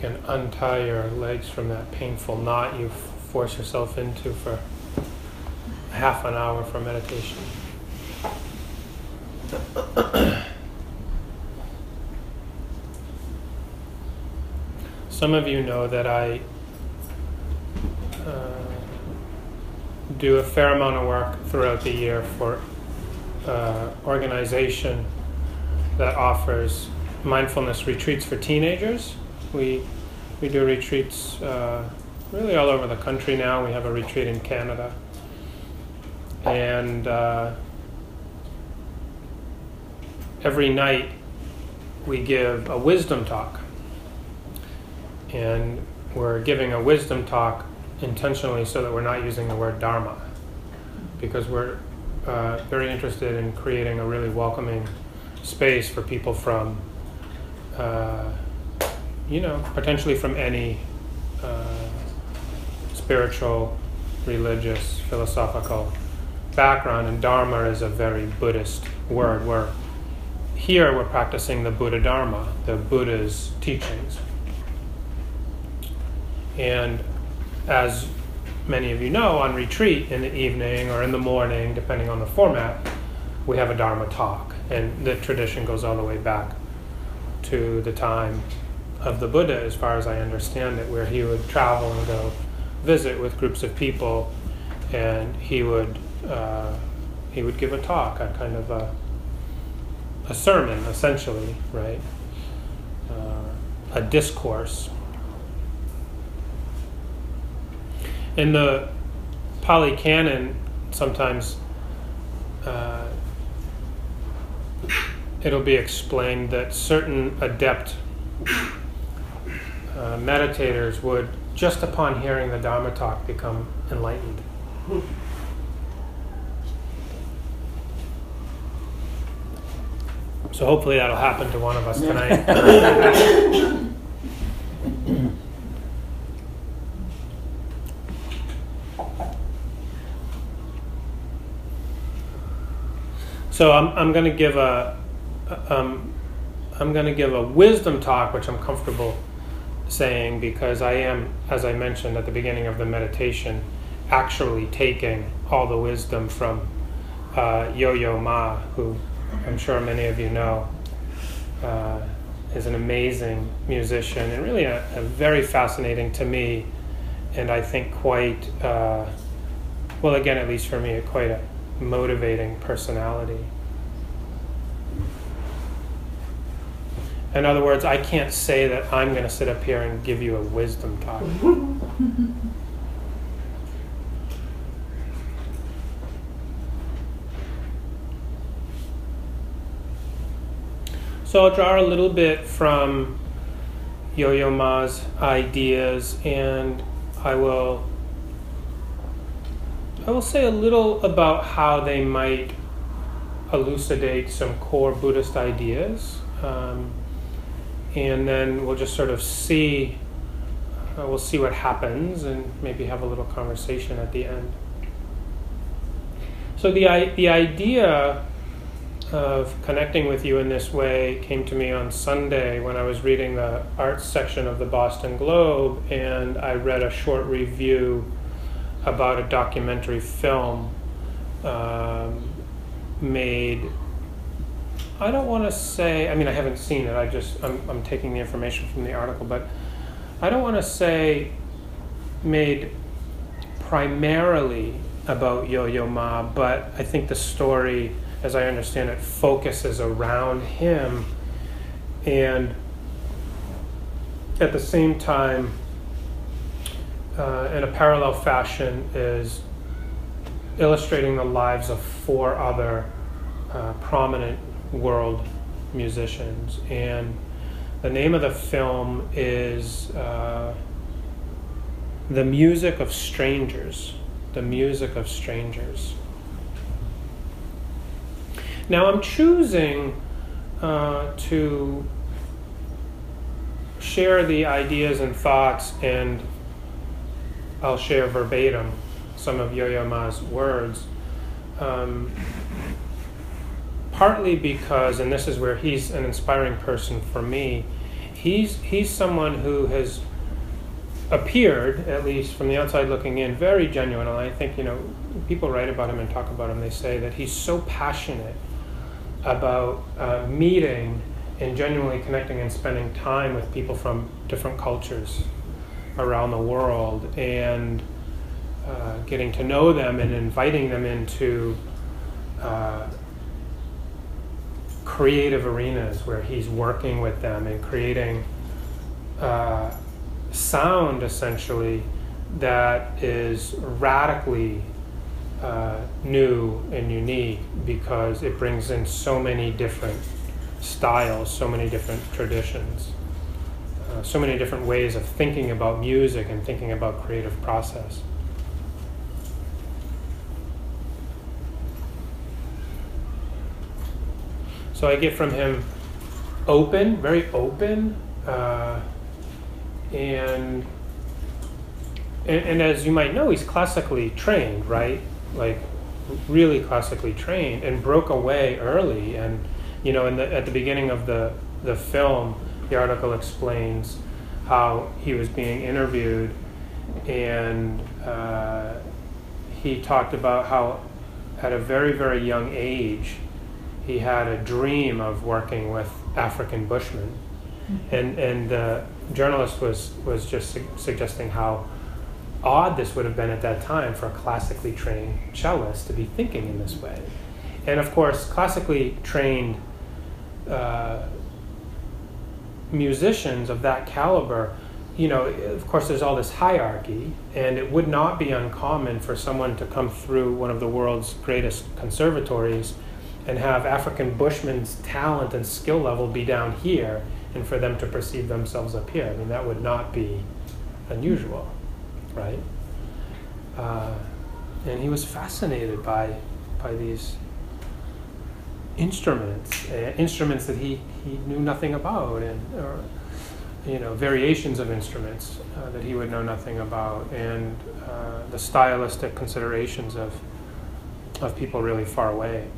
can untie your legs from that painful knot you force yourself into for half an hour for meditation. Some of you know that I uh, do a fair amount of work throughout the year for uh, organization that offers mindfulness retreats for teenagers. We we do retreats uh, really all over the country now. We have a retreat in Canada, and uh, every night we give a wisdom talk, and we're giving a wisdom talk intentionally so that we're not using the word dharma, because we're uh, very interested in creating a really welcoming space for people from, uh, you know, potentially from any uh, spiritual, religious, philosophical background. And Dharma is a very Buddhist word. Where here we're practicing the Buddha Dharma, the Buddha's teachings. And as many of you know, on retreat in the evening or in the morning, depending on the format, we have a Dharma talk. And the tradition goes all the way back to the time of the Buddha, as far as I understand it, where he would travel and go visit with groups of people, and he would uh, he would give a talk, a kind of a, a sermon, essentially, right? Uh, a discourse in the Pali Canon, sometimes uh, it'll be explained that certain adept uh, meditators would, just upon hearing the Dharma talk, become enlightened. So hopefully that'll happen to one of us tonight. So I'm, I'm going to give a um, I'm going to give a wisdom talk, which I'm comfortable saying because I am, as I mentioned at the beginning of the meditation, actually taking all the wisdom from uh, Yo-Yo Ma, who I'm sure many of you know, uh, is an amazing musician and really a, a, very fascinating to me, and I think quite uh, well. Again, at least for me, quite a motivating personality. In other words, I can't say that I'm going to sit up here and give you a wisdom talk. so I'll draw a little bit from Yo Yo Ma's ideas and I will I will say a little about how they might elucidate some core Buddhist ideas. Um, and then we'll just sort of see uh, we'll see what happens and maybe have a little conversation at the end. So the the idea of connecting with you in this way came to me on Sunday when I was reading the arts section of the Boston Globe and I read a short review about a documentary film um, made I don't want to say, I mean, I haven't seen it, I just, I'm, I'm taking the information from the article, but I don't want to say made primarily about Yo Yo Ma, but I think the story, as I understand it, focuses around him. And at the same time, uh, in a parallel fashion, is illustrating the lives of four other uh, prominent world musicians. And the name of the film is uh, The Music of Strangers. The Music of Strangers. Now I'm choosing uh, to share the ideas and thoughts, and I'll share verbatim some of Yo Yo Ma's words. Um, partly because, and this is where he's an inspiring person for me, he's he's someone who has appeared, at least from the outside looking in, very genuine. And I think you know people write about him and talk about him. They say that he's so passionate about uh, meeting and genuinely connecting and spending time with people from different cultures around the world and uh, getting to know them and inviting them into uh, creative arenas where he's working with them and creating uh, sound essentially that is radically uh, new and unique because it brings in so many different styles, so many different traditions, uh, so many different ways of thinking about music and thinking about creative process. So I get from him open, very open, uh, and, and and as you might know, he's classically trained, right? Like really classically trained, and broke away early. And you know, in the, at the beginning of the the film, the article explains how he was being interviewed, and uh, he talked about how at a very very young age he had a dream of working with African Bushmen, mm-hmm. and and the journalist was was just su- suggesting how odd this would have been at that time for a classically trained cellist to be thinking in this way, and of course, classically trained uh, musicians of that caliber. You know, of course, there's all this hierarchy, and it would not be uncommon for someone to come through one of the world's greatest conservatories and have African Bushmen's talent and skill level be down here and for them to perceive themselves up here. I mean, that would not be unusual, right? Uh, and he was fascinated by, by these instruments, uh, instruments that he, he knew nothing about, and or, you know variations of instruments uh, that he would know nothing about, and uh, the stylistic considerations of of people really far away.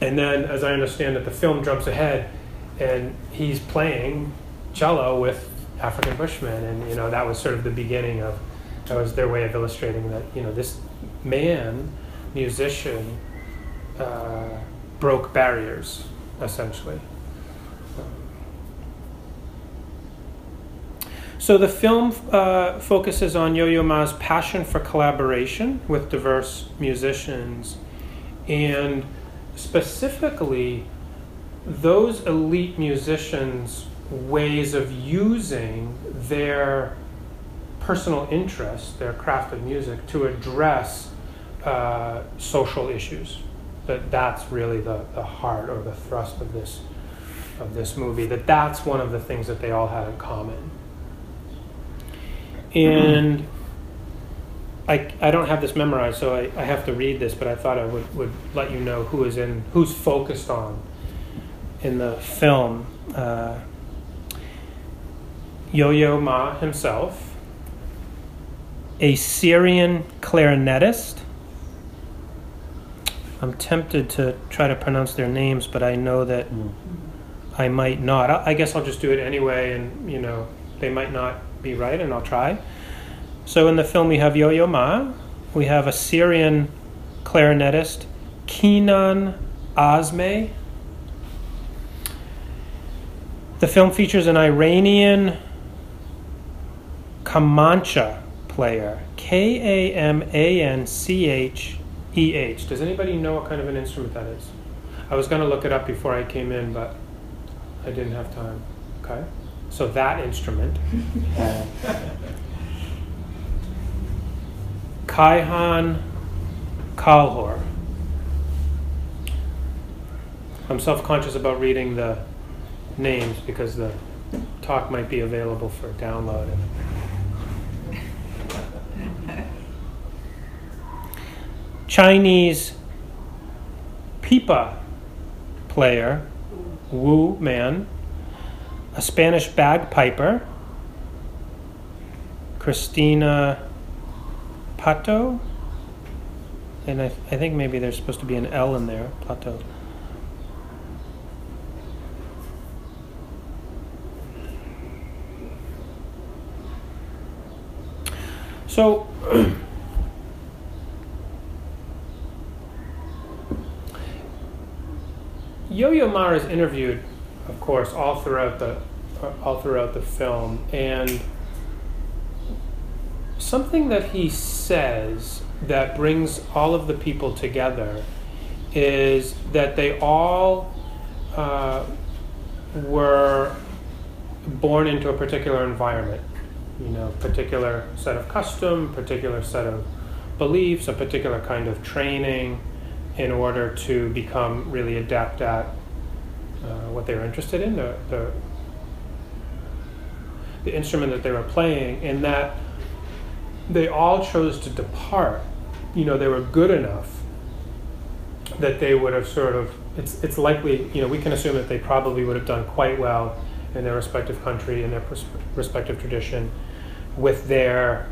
And then, as I understand it, the film jumps ahead, and he's playing cello with African Bushmen, and you know that was sort of the beginning of that was their way of illustrating that you know this man, musician, uh, broke barriers essentially. So the film uh, focuses on Yo-Yo Ma's passion for collaboration with diverse musicians, and specifically those elite musicians' ways of using their personal interest, their craft of music, to address uh, social issues. That that's really the, the heart or the thrust of this of this movie. That that's one of the things that they all had in common. And I, I don't have this memorized, so I, I have to read this, but I thought I would, would let you know who is in, who's focused on in the film. Uh, Yo Yo Ma himself, a Syrian clarinetist. I'm tempted to try to pronounce their names, but I know that mm. I might not. I, I guess I'll just do it anyway, and you know, they might not be right, and I'll try. So in the film, we have Yo Yo Ma, we have a Syrian clarinetist, Kinan Azmeh. The film features an Iranian Kamancheh player, K A M A N C H E H. Does anybody know what kind of an instrument that is? I was going to look it up before I came in, but I didn't have time. Okay? So that instrument. Kayhan Kalhor. I'm self conscious about reading the names because the talk might be available for download. Chinese pipa player, Wu Man, a Spanish bagpiper, Cristina Pato. And I, I think maybe there's supposed to be an L in there, Plato. So, Yo-Yo Ma is interviewed, of course, all throughout the all throughout the film, and something that he says that brings all of the people together is that they all uh, were born into a particular environment, you know, particular set of custom, particular set of beliefs, a particular kind of training in order to become really adept at uh, what they were interested in, the, the, the instrument that they were playing, and that they all chose to depart. You know, they were good enough that they would have sort of, it's, it's likely, you know, we can assume that they probably would have done quite well in their respective country, in their pers- respective tradition, with their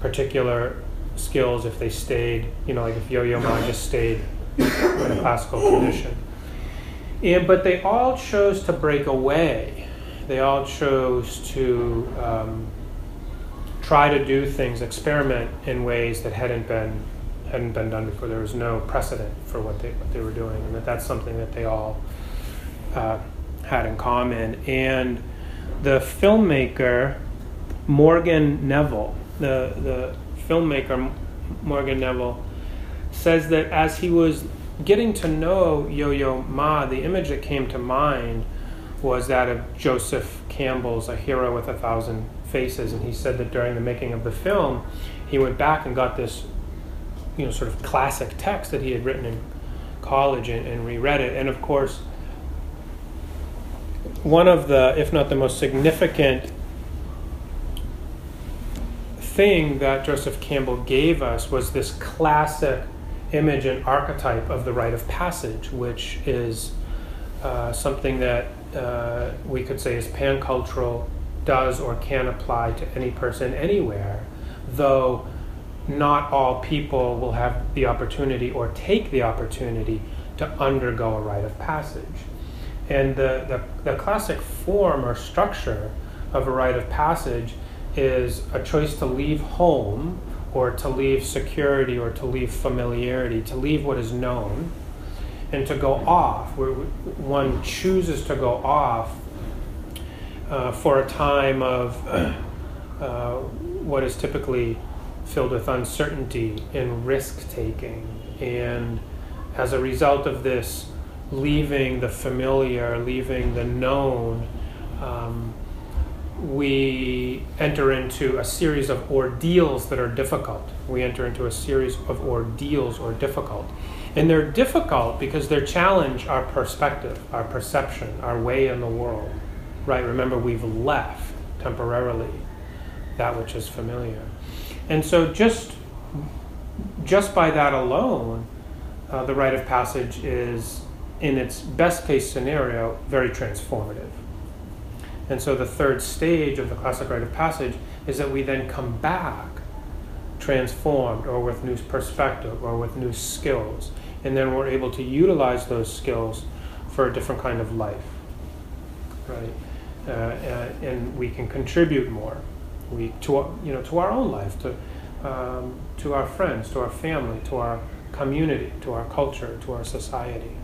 particular skills if they stayed, you know, like if Yo-Yo Ma just stayed in a classical tradition. And, but they all chose to break away. They all chose to um, try to do things, experiment in ways that hadn't been hadn't been done before. There was no precedent for what they what they were doing, and that that's something that they all uh, had in common. And the filmmaker Morgan Neville, the the filmmaker Morgan Neville, says that as he was getting to know Yo-Yo Ma, the image that came to mind was that of Joseph Campbell's A Hero with a Thousand Faces, and he said that during the making of the film, he went back and got this, you know, sort of classic text that he had written in college and, and reread it, and of course, one of the, if not the most significant thing that Joseph Campbell gave us was this classic image and archetype of the rite of passage, which is uh, something that uh, we could say is pancultural, does or can apply to any person anywhere, though not all people will have the opportunity or take the opportunity to undergo a rite of passage. And the, the, the classic form or structure of a rite of passage is a choice to leave home or to leave security or to leave familiarity, to leave what is known, and to go off, where one chooses to go off uh, for a time of uh, what is typically filled with uncertainty and risk taking. And as a result of this, leaving the familiar, leaving the known, um, we enter into a series of ordeals that are difficult. We enter into a series of ordeals or difficult. And they're difficult because they challenge our perspective, our perception, our way in the world. Right? Remember, we've left temporarily that which is familiar. And so just just by that alone, uh, the rite of passage is, in its best case scenario, very transformative. And so the third stage of the classic rite of passage is that we then come back transformed or with new perspective or with new skills. And then we're able to utilize those skills for a different kind of life. Right? Uh, and, and, we can contribute more we, to, our, you know, to our own life, to, um, to our friends, to our family, to our community, to our culture, to our society.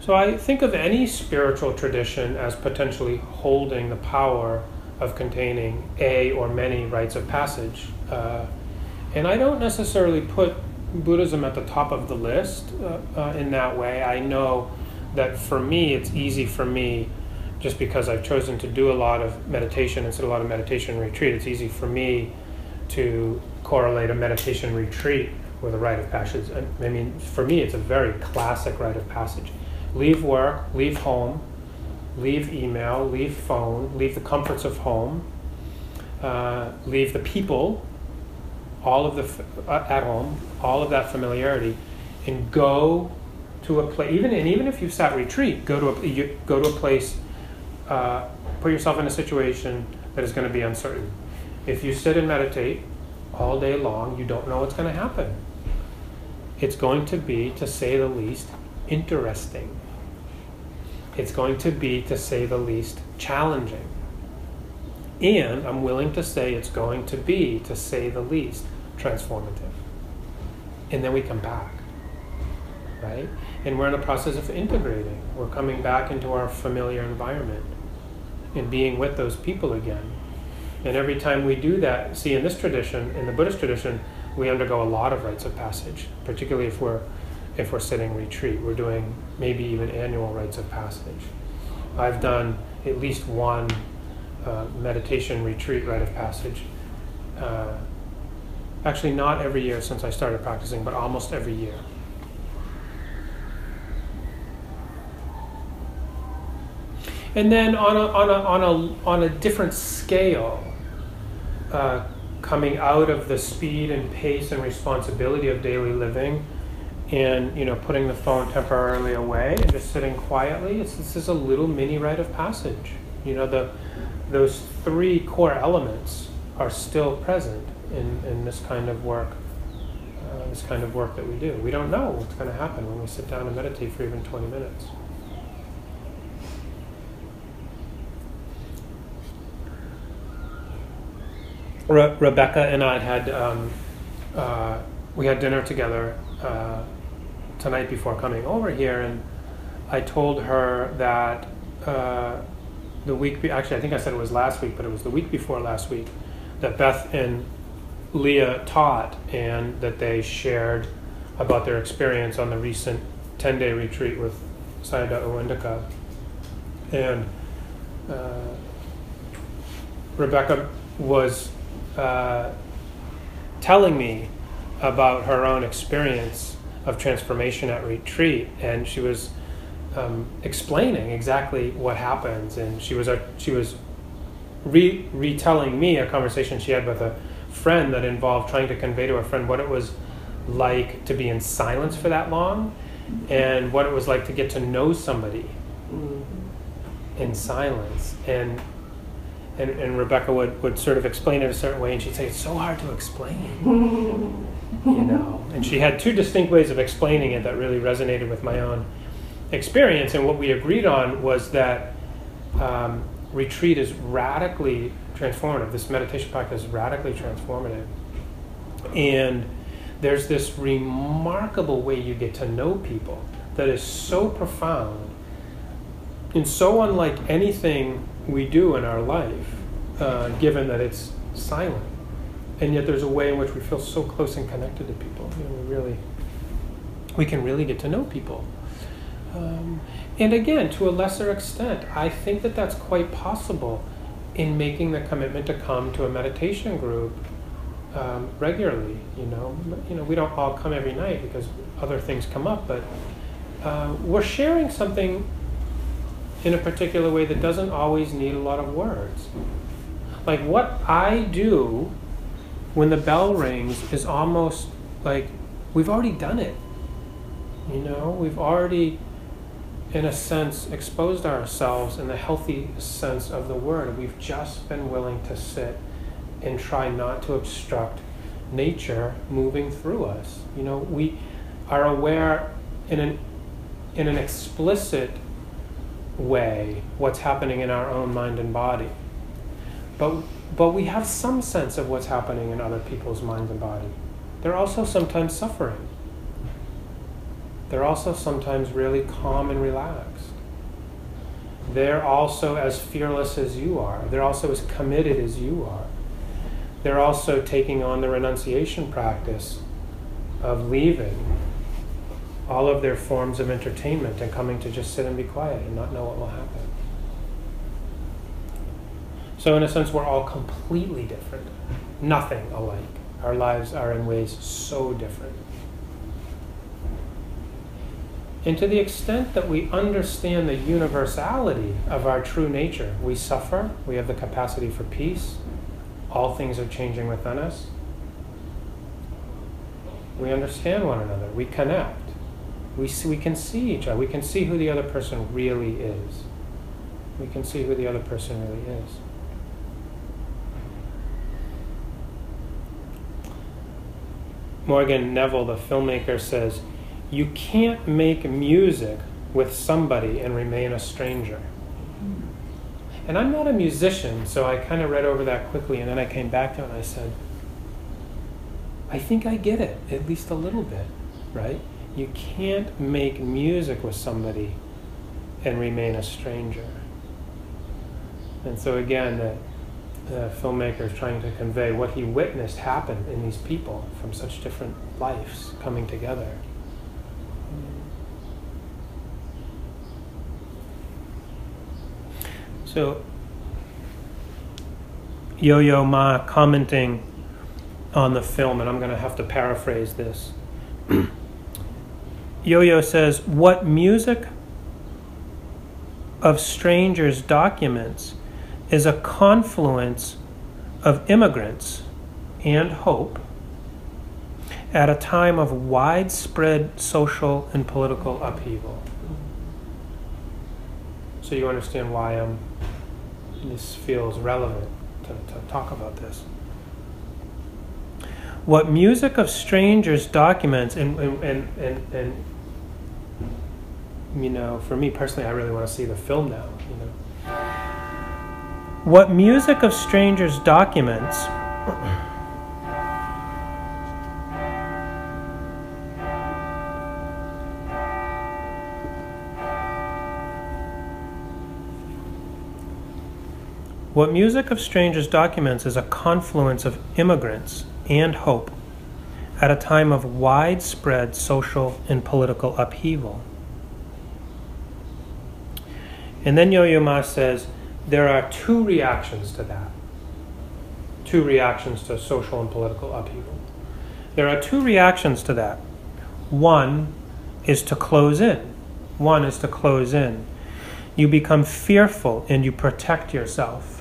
So I think of any spiritual tradition as potentially holding the power of containing a or many rites of passage. Uh, and I don't necessarily put Buddhism at the top of the list uh, uh, in that way. I know that for me, it's easy for me, just because I've chosen to do a lot of meditation instead of a lot of meditation retreat, it's easy for me to correlate a meditation retreat with a rite of passage. I mean, for me, it's a very classic rite of passage leave work, leave home, leave email, leave phone, leave the comforts of home, uh, leave the people, all of the uh, at home, all of that familiarity, and go to a place. Even and even if you've sat retreat, go to a you, go to a place. Uh, put yourself in a situation that is going to be uncertain. If you sit and meditate all day long, you don't know what's going to happen. It's going to be, to say the least, interesting it's going to be, to say the least, challenging. And I'm willing to say it's going to be, to say the least, transformative. And then we come back, right? And we're in the process of integrating. We're coming back into our familiar environment and being with those people again. And every time we do that, see, in this tradition, in the Buddhist tradition, we undergo a lot of rites of passage, particularly if we're if we're sitting retreat. We're doing maybe even annual rites of passage. I've done at least one uh, meditation retreat rite of passage. Uh, actually, not every year since I started practicing, but almost every year. And then on a, on a, on a, on a different scale, uh, coming out of the speed and pace and responsibility of daily living and you know putting the phone temporarily away and just sitting quietly it's, this is a little mini rite of passage you know the those three core elements are still present in, in this kind of work uh, this kind of work that we do. We don't know what's going to happen when we sit down and meditate for even 20 minutes. Re- Rebecca and I had um, uh, we had dinner together uh, tonight before coming over here, and I told her that uh, the week be- actually I think I said it was last week, but it was the week before last week that Beth and Leah taught, and that they shared about their experience on the recent ten day retreat with Sayadaw U Indaka, and uh, Rebecca was uh, telling me about her own experience of transformation at retreat, and she was um, explaining exactly what happens, and she was uh, she was re- retelling me a conversation she had with a friend that involved trying to convey to a friend what it was like to be in silence for that long, and what it was like to get to know somebody mm-hmm. in silence, and and, and Rebecca would, would sort of explain it a certain way, and she'd say, It's so hard to explain. you know? And she had two distinct ways of explaining it that really resonated with my own experience. And what we agreed on was that um, retreat is radically transformative. This meditation practice is radically transformative. And there's this remarkable way you get to know people that is so profound and so unlike anything we do in our life, uh, given that it's silent. And yet there's a way in which we feel so close and connected to people. You know, we really, we can really get to know people. Um, and again, to a lesser extent, I think that that's quite possible in making the commitment to come to a meditation group um, regularly. You know, you know, we don't all come every night because other things come up, but uh, we're sharing something in a particular way that doesn't always need a lot of words. Like what I do when the bell rings is almost like we've already done it. You know, we've already, in a sense, exposed ourselves in the healthy sense of the word. We've just been willing to sit and try not to obstruct nature moving through us. You know, we are aware in an in an explicit way what's happening in our own mind and body. But, but we have some sense of what's happening in other people's minds and body. They're also sometimes suffering. They're also sometimes really calm and relaxed. They're also as fearless as you are. They're also as committed as you are. They're also taking on the renunciation practice of leaving all of their forms of entertainment and coming to just sit and be quiet and not know what will happen. So, in a sense, we're all completely different, nothing alike. Our lives are in ways so different. And to the extent that we understand the universality of our true nature, we suffer, we have the capacity for peace, all things are changing within us. We understand one another, we connect we, see, we can see each other. We can see who the other person really is. We can see who the other person really is. Morgan Neville, the filmmaker, says, You can't make music with somebody and remain a stranger. And I'm not a musician, so I kind of read over that quickly and then I came back to it and I said, I think I get it, at least a little bit, right? You can't make music with somebody and remain a stranger. And so again, the, the filmmaker is trying to convey what he witnessed happen in these people from such different lives coming together. So, Yo Yo Ma commenting on the film, and I'm going to have to paraphrase this. Yo Yo says, What music of strangers documents is a confluence of immigrants and hope at a time of widespread social and political upheaval. So you understand why I'm, this feels relevant to, to talk about this. What music of strangers documents, and, and, and, and, and you know, for me personally, I really want to see the film now, you know. What music of strangers documents What Music of Strangers documents is a confluence of immigrants and hope at a time of widespread social and political upheaval. And then Yo Yo Ma says there are two reactions to that. Two reactions to social and political upheaval. There are two reactions to that. One is to close in. One is to close in. You become fearful and you protect yourself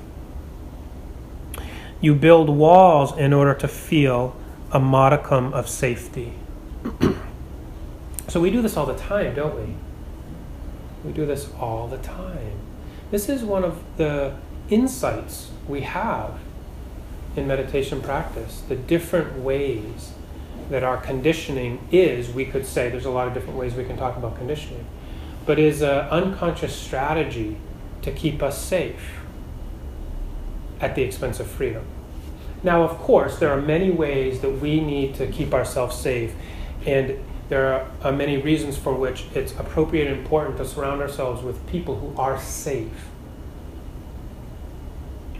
you build walls in order to feel a modicum of safety. so we do this all the time, don't we? We do this all the time. This is one of the insights we have in meditation practice the different ways that our conditioning is, we could say, there's a lot of different ways we can talk about conditioning, but is an unconscious strategy to keep us safe at the expense of freedom. Now, of course, there are many ways that we need to keep ourselves safe, and there are many reasons for which it's appropriate and important to surround ourselves with people who are safe.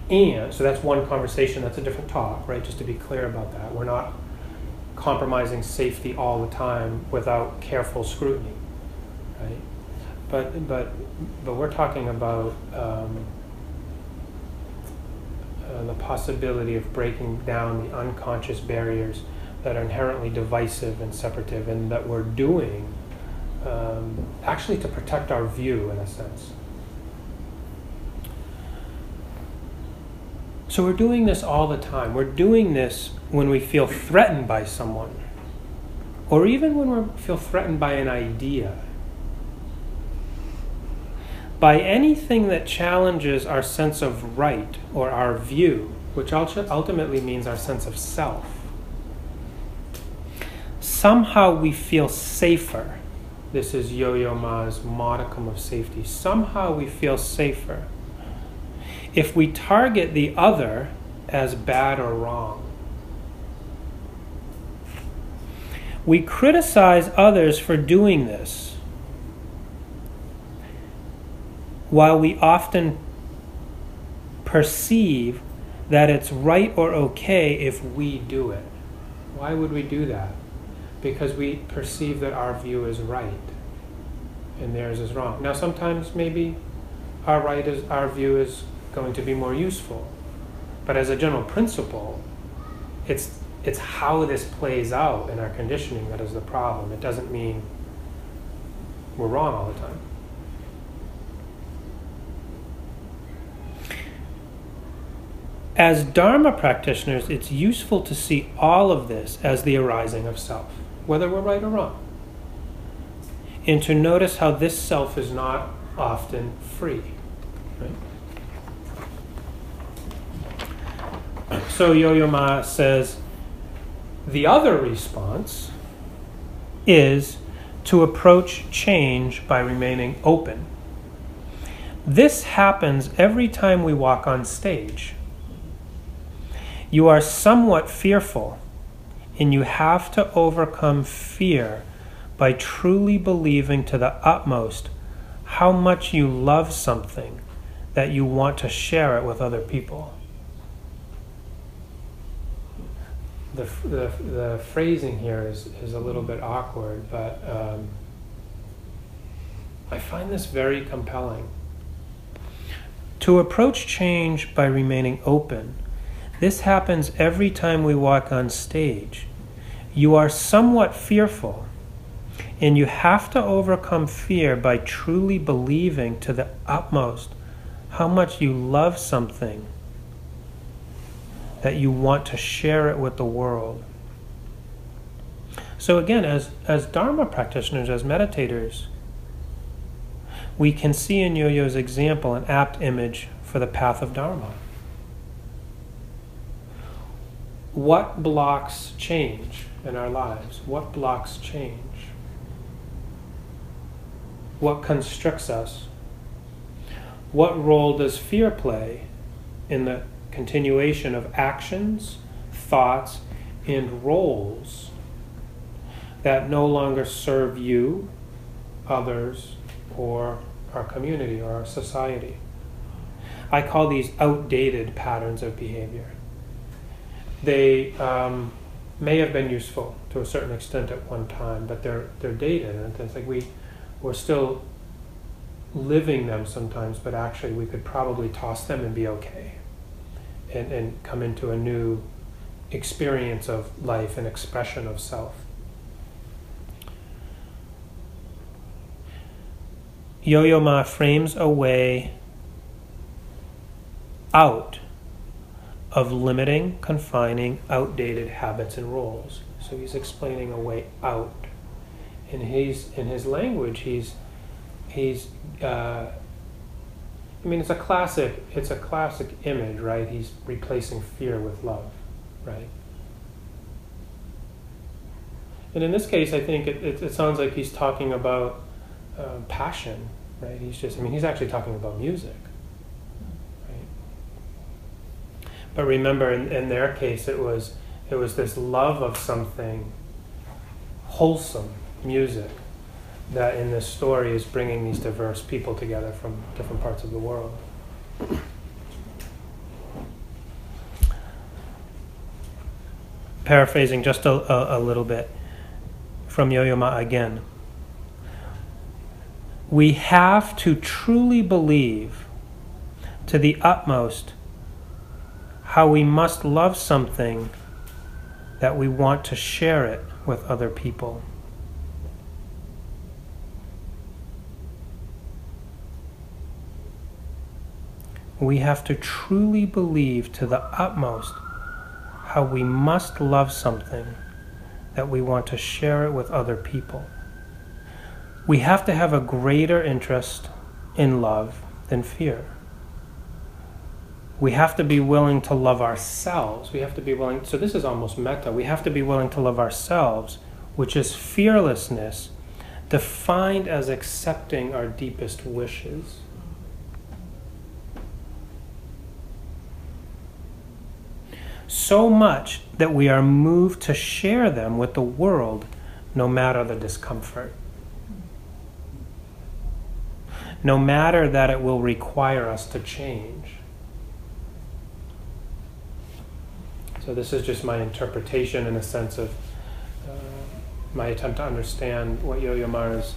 And so that's one conversation, that's a different talk, right? Just to be clear about that. We're not compromising safety all the time without careful scrutiny, right? But, but, but we're talking about. Um, the possibility of breaking down the unconscious barriers that are inherently divisive and separative, and that we're doing um, actually to protect our view in a sense. So we're doing this all the time. We're doing this when we feel threatened by someone, or even when we feel threatened by an idea by anything that challenges our sense of right or our view, which ultimately means our sense of self. Somehow we feel safer. This is Yo Yo Ma's modicum of safety. Somehow we feel safer if we target the other as bad or wrong. We criticize others for doing this while we often perceive that it's right or okay if we do it. Why would we do that? Because we perceive that our view is right and theirs is wrong. Now, sometimes maybe our right is our view is going to be more useful, but as a general principle, it's it's how this plays out in our conditioning that is the problem. It doesn't mean we're wrong all the time. As Dharma practitioners, it's useful to see all of this as the arising of self, whether we're right or wrong. And to notice how this self is not often free. Right? So Yo Yo Ma says the other response is to approach change by remaining open. This happens every time we walk on stage. You are somewhat fearful, and you have to overcome fear by truly believing to the utmost how much you love something that you want to share it with other people. The, the, the phrasing here is, is a little bit awkward, but um, I find this very compelling. To approach change by remaining open, this happens every time we walk on stage. You are somewhat fearful and you have to overcome fear by truly believing to the utmost how much you love something that you want to share it with the world. So, again, as, as Dharma practitioners, as meditators, we can see in Yo Yo's example an apt image for the path of Dharma. What blocks change in our lives? What blocks change? What constricts us? What role does fear play in the continuation of actions, thoughts, and roles that no longer serve you, others, or our community or our society? I call these outdated patterns of behavior. They um, may have been useful to a certain extent at one time, but they're they're dated, and it's like we we're still living them sometimes, but actually we could probably toss them and be okay and, and come into a new experience of life and expression of self. Yo Yo Ma frames a way out of limiting, confining, outdated habits and roles. So he's explaining a way out in his in his language, he's he's. Uh, I mean, it's a classic. It's a classic image, right? He's replacing fear with love, right? And in this case, I think it, it, it sounds like he's talking about uh, passion, right? He's just. I mean, he's actually talking about music. right? But remember, in, in their case, it was it was this love of something wholesome, music that in this story is bringing these diverse people together from different parts of the world. Paraphrasing just a, a, a little bit from Yo Yo Ma again. We have to truly believe to the utmost how we must love something that we want to share it with other people. we have to truly believe to the utmost how we must love something that we want to share it with other people. We have to have a greater interest in love than fear. We have to be willing to love ourselves. We have to be willing, so this is almost meta. We have to be willing to love ourselves, which is fearlessness, defined as accepting our deepest wishes. so much that we are moved to share them with the world no matter the discomfort. No matter that it will require us to change. So, this is just my interpretation in a sense of uh, my attempt to understand what Yo Yo Ma is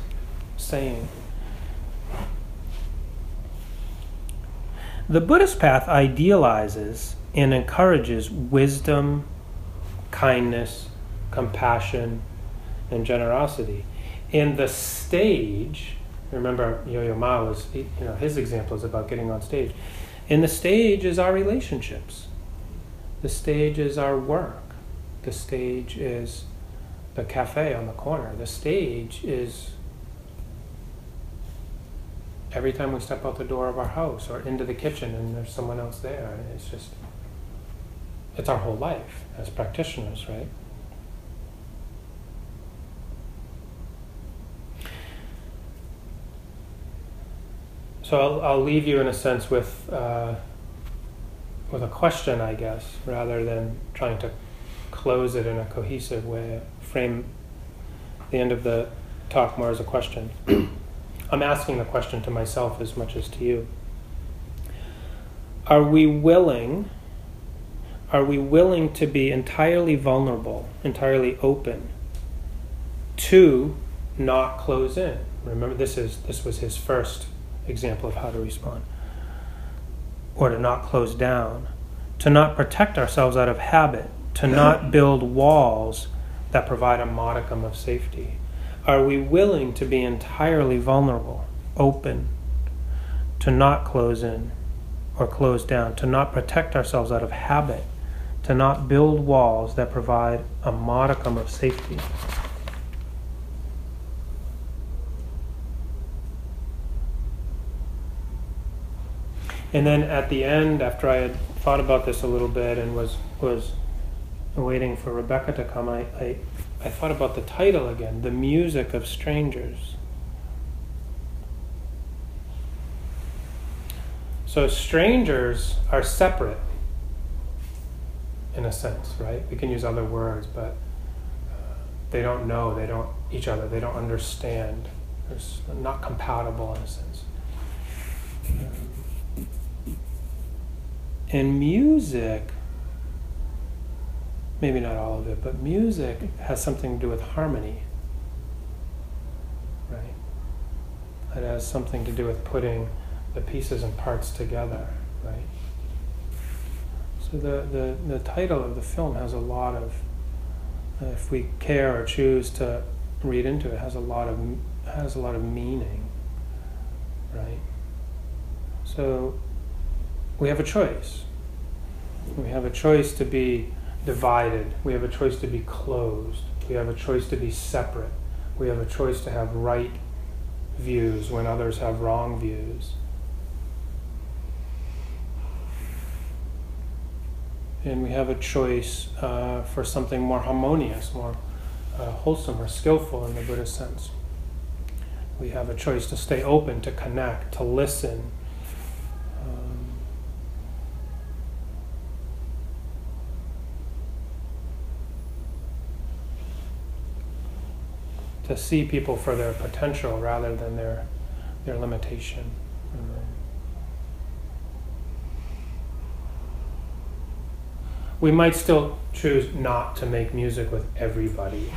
saying. The Buddhist path idealizes and encourages wisdom, kindness, compassion, and generosity. In the stage, remember Yo-Yo Ma was, you know, his example is about getting on stage. In the stage is our relationships. The stage is our work. The stage is the cafe on the corner. The stage is every time we step out the door of our house or into the kitchen and there's someone else there. It's just, it's our whole life as practitioners, right? So I'll, I'll leave you in a sense with. Uh, with a question, I guess, rather than trying to close it in a cohesive way. Frame the end of the talk more as a question. I'm asking the question to myself as much as to you. Are we willing? Are we willing to be entirely vulnerable, entirely open to not close in? Remember, this is this was his first example of how to respond, or to not close down, to not protect ourselves out of habit, to not build walls that provide a modicum of safety. Are we willing to be entirely vulnerable, open, to not close in or close down, to not protect ourselves out of habit, to not build walls that provide a modicum of safety? And then at the end, after I had thought about this a little bit and was was waiting for Rebecca to come, I, I I thought about the title again The Music of Strangers. So, strangers are separate in a sense, right? We can use other words, but uh, they don't know, they don't each other, they don't understand. They're not compatible in a sense. In music, maybe not all of it, but music has something to do with harmony. Right? It has something to do with putting the pieces and parts together, right? So the, the, the title of the film has a lot of, uh, if we care or choose to read into it, has a lot of has a lot of meaning, right? So we have a choice. We have a choice to be divided. We have a choice to be closed. We have a choice to be separate. We have a choice to have right views when others have wrong views. And we have a choice uh, for something more harmonious, more uh, wholesome, or skillful in the Buddhist sense. We have a choice to stay open, to connect, to listen, to see people for their potential rather than their their limitation. We might still choose not to make music with everybody.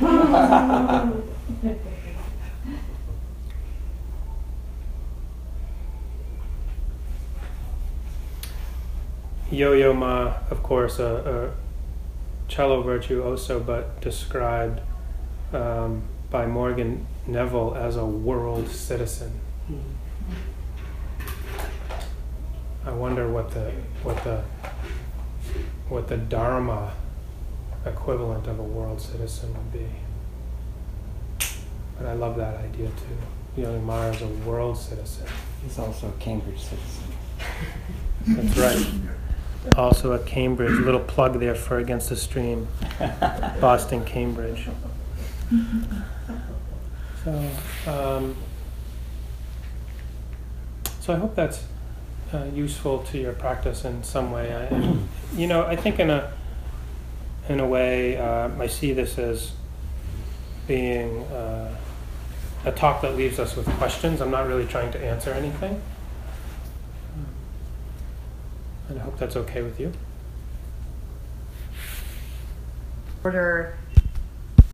Yo-Yo Ma, of course, a, a cello virtuoso, but described um, by Morgan Neville as a world citizen. I wonder what the what the what the Dharma equivalent of a world citizen would be. But I love that idea too. Yo-Yo Ma is a world citizen. He's also a Cambridge citizen. That's right. Also a Cambridge. Little plug there for Against the Stream. Boston, Cambridge. So, um, so I hope that's uh, useful to your practice in some way. I, you know, I think in a in a way, uh, I see this as being uh, a talk that leaves us with questions. I'm not really trying to answer anything, and I hope that's okay with you. Order